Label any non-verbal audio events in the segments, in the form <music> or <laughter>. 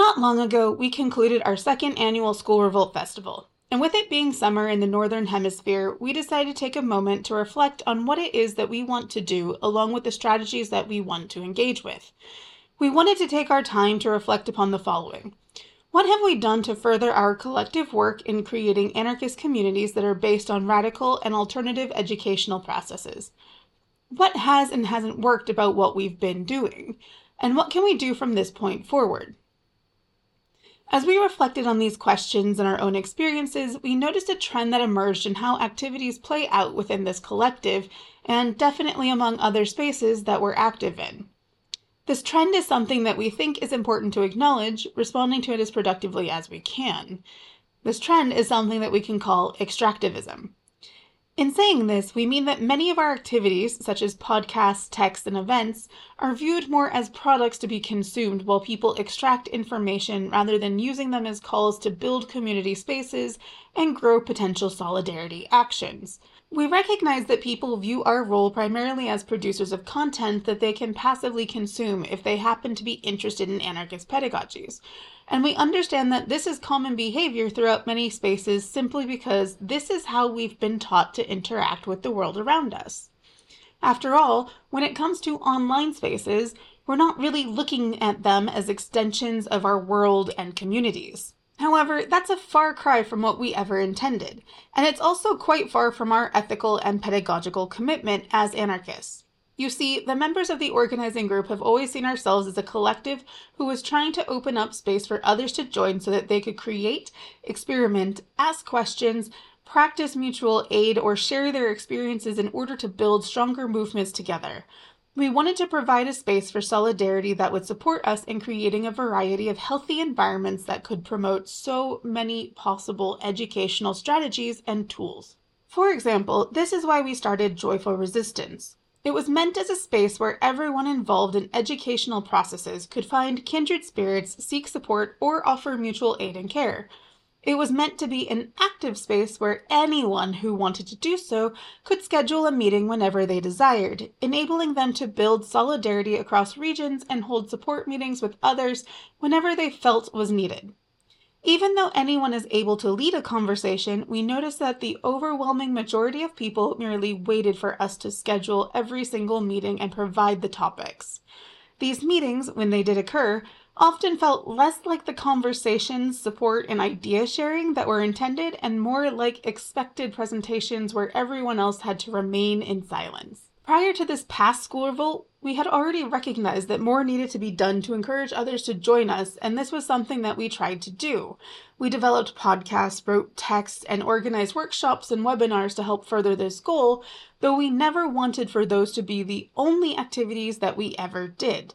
Not long ago, we concluded our second annual School Revolt Festival. And with it being summer in the Northern Hemisphere, we decided to take a moment to reflect on what it is that we want to do, along with the strategies that we want to engage with. We wanted to take our time to reflect upon the following What have we done to further our collective work in creating anarchist communities that are based on radical and alternative educational processes? What has and hasn't worked about what we've been doing? And what can we do from this point forward? As we reflected on these questions and our own experiences, we noticed a trend that emerged in how activities play out within this collective, and definitely among other spaces that we're active in. This trend is something that we think is important to acknowledge, responding to it as productively as we can. This trend is something that we can call extractivism. In saying this, we mean that many of our activities, such as podcasts, texts, and events, are viewed more as products to be consumed while people extract information rather than using them as calls to build community spaces and grow potential solidarity actions. We recognize that people view our role primarily as producers of content that they can passively consume if they happen to be interested in anarchist pedagogies. And we understand that this is common behavior throughout many spaces simply because this is how we've been taught to interact with the world around us. After all, when it comes to online spaces, we're not really looking at them as extensions of our world and communities. However, that's a far cry from what we ever intended, and it's also quite far from our ethical and pedagogical commitment as anarchists. You see, the members of the organizing group have always seen ourselves as a collective who was trying to open up space for others to join so that they could create, experiment, ask questions, practice mutual aid, or share their experiences in order to build stronger movements together. We wanted to provide a space for solidarity that would support us in creating a variety of healthy environments that could promote so many possible educational strategies and tools. For example, this is why we started Joyful Resistance. It was meant as a space where everyone involved in educational processes could find kindred spirits, seek support, or offer mutual aid and care. It was meant to be an active space where anyone who wanted to do so could schedule a meeting whenever they desired, enabling them to build solidarity across regions and hold support meetings with others whenever they felt was needed. Even though anyone is able to lead a conversation, we notice that the overwhelming majority of people merely waited for us to schedule every single meeting and provide the topics. These meetings, when they did occur, often felt less like the conversations, support, and idea sharing that were intended and more like expected presentations where everyone else had to remain in silence. Prior to this past school revolt, we had already recognized that more needed to be done to encourage others to join us, and this was something that we tried to do. We developed podcasts, wrote texts, and organized workshops and webinars to help further this goal, though we never wanted for those to be the only activities that we ever did.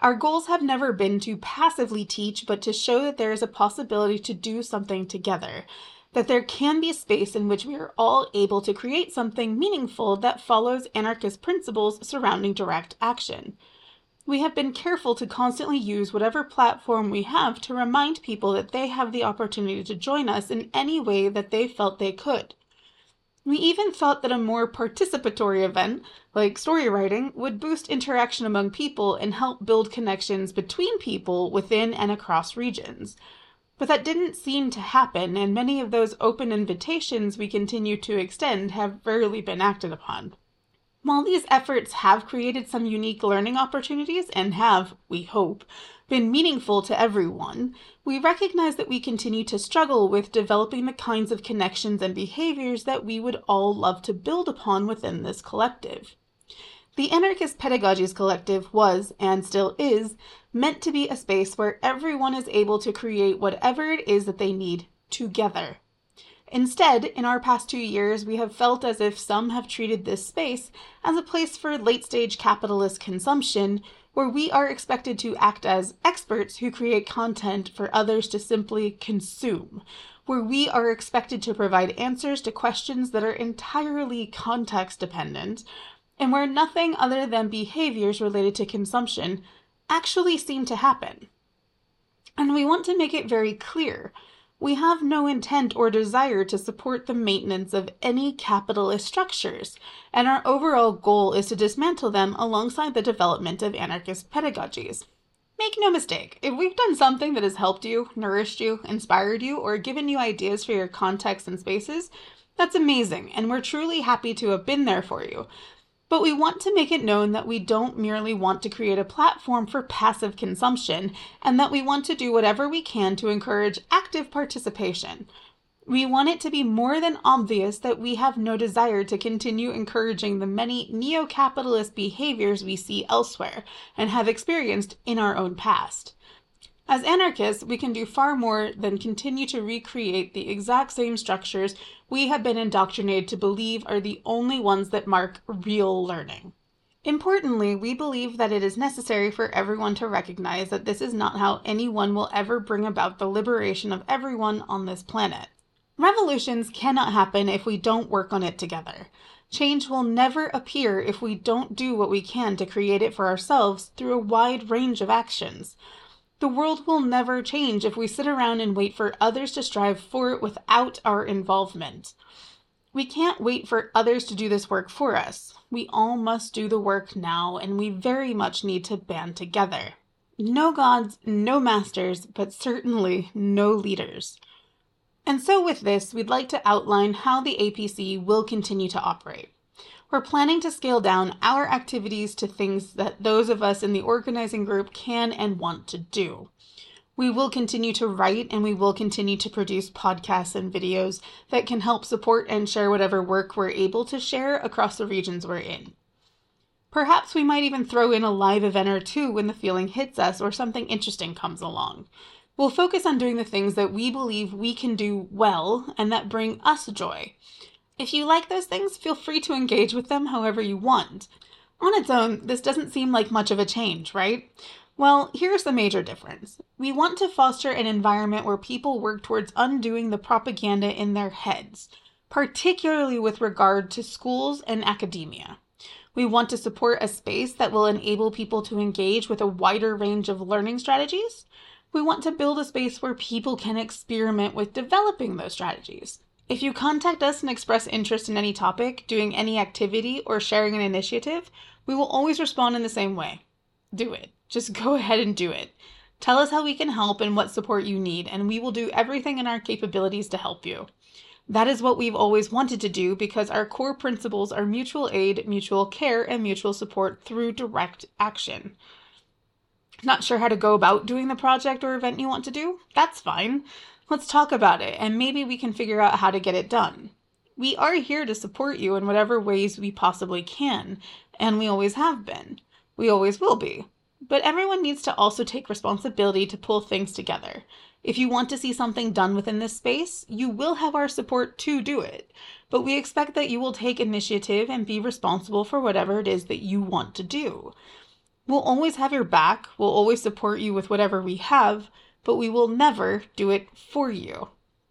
Our goals have never been to passively teach, but to show that there is a possibility to do something together, that there can be a space in which we are all able to create something meaningful that follows anarchist principles surrounding direct action. We have been careful to constantly use whatever platform we have to remind people that they have the opportunity to join us in any way that they felt they could. We even thought that a more participatory event, like story writing, would boost interaction among people and help build connections between people within and across regions. But that didn't seem to happen, and many of those open invitations we continue to extend have rarely been acted upon. While these efforts have created some unique learning opportunities and have, we hope, been meaningful to everyone, we recognize that we continue to struggle with developing the kinds of connections and behaviors that we would all love to build upon within this collective. The Anarchist Pedagogies Collective was, and still is, meant to be a space where everyone is able to create whatever it is that they need together. Instead, in our past two years, we have felt as if some have treated this space as a place for late stage capitalist consumption, where we are expected to act as experts who create content for others to simply consume, where we are expected to provide answers to questions that are entirely context dependent, and where nothing other than behaviors related to consumption actually seem to happen. And we want to make it very clear we have no intent or desire to support the maintenance of any capitalist structures, and our overall goal is to dismantle them alongside the development of anarchist pedagogies. Make no mistake, if we've done something that has helped you, nourished you, inspired you, or given you ideas for your contexts and spaces, that's amazing, and we're truly happy to have been there for you. But we want to make it known that we don't merely want to create a platform for passive consumption, and that we want to do whatever we can to encourage active participation. We want it to be more than obvious that we have no desire to continue encouraging the many neo capitalist behaviors we see elsewhere and have experienced in our own past. As anarchists, we can do far more than continue to recreate the exact same structures we have been indoctrinated to believe are the only ones that mark real learning. Importantly, we believe that it is necessary for everyone to recognize that this is not how anyone will ever bring about the liberation of everyone on this planet. Revolutions cannot happen if we don't work on it together. Change will never appear if we don't do what we can to create it for ourselves through a wide range of actions. The world will never change if we sit around and wait for others to strive for it without our involvement. We can't wait for others to do this work for us. We all must do the work now, and we very much need to band together. No gods, no masters, but certainly no leaders. And so, with this, we'd like to outline how the APC will continue to operate. We're planning to scale down our activities to things that those of us in the organizing group can and want to do. We will continue to write and we will continue to produce podcasts and videos that can help support and share whatever work we're able to share across the regions we're in. Perhaps we might even throw in a live event or two when the feeling hits us or something interesting comes along. We'll focus on doing the things that we believe we can do well and that bring us joy. If you like those things, feel free to engage with them however you want. On its own, this doesn't seem like much of a change, right? Well, here's the major difference. We want to foster an environment where people work towards undoing the propaganda in their heads, particularly with regard to schools and academia. We want to support a space that will enable people to engage with a wider range of learning strategies we want to build a space where people can experiment with developing those strategies. If you contact us and express interest in any topic, doing any activity, or sharing an initiative, we will always respond in the same way. Do it. Just <laughs> go ahead and do it. Tell us how we can help and what support you need, and we will do everything in our capabilities to help you. That is what we've always wanted to do because our core principles are mutual aid, mutual care, and mutual support through direct action. Not sure how to go about doing the project or event you want to do? That's fine. Let's talk about it and maybe we can figure out how to get it done. We are here to support you in whatever ways we possibly can, and we always have been. We always will be. But everyone needs to also take responsibility to pull things together. If you want to see something done within this space, you will have our support to do it. But we expect that you will take initiative and be responsible for whatever it is that you want to do. We'll always have your back, we'll always support you with whatever we have, but we will never do it for you.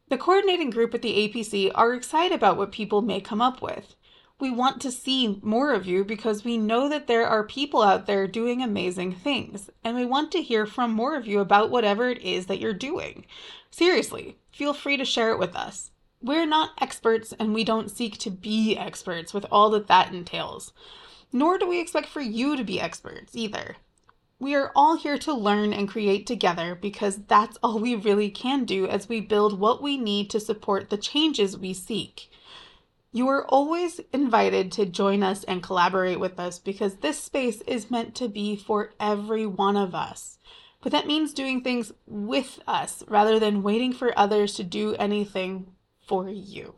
The coordinating group at the APC are excited about what people may come up with. We want to see more of you because we know that there are people out there doing amazing things, and we want to hear from more of you about whatever it is that you're doing. Seriously, feel free to share it with us. We're not experts and we don't seek to be experts with all that that entails nor do we expect for you to be experts either. We are all here to learn and create together because that's all we really can do as we build what we need to support the changes we seek. You are always invited to join us and collaborate with us because this space is meant to be for every one of us. But that means doing things with us rather than waiting for others to do anything for you.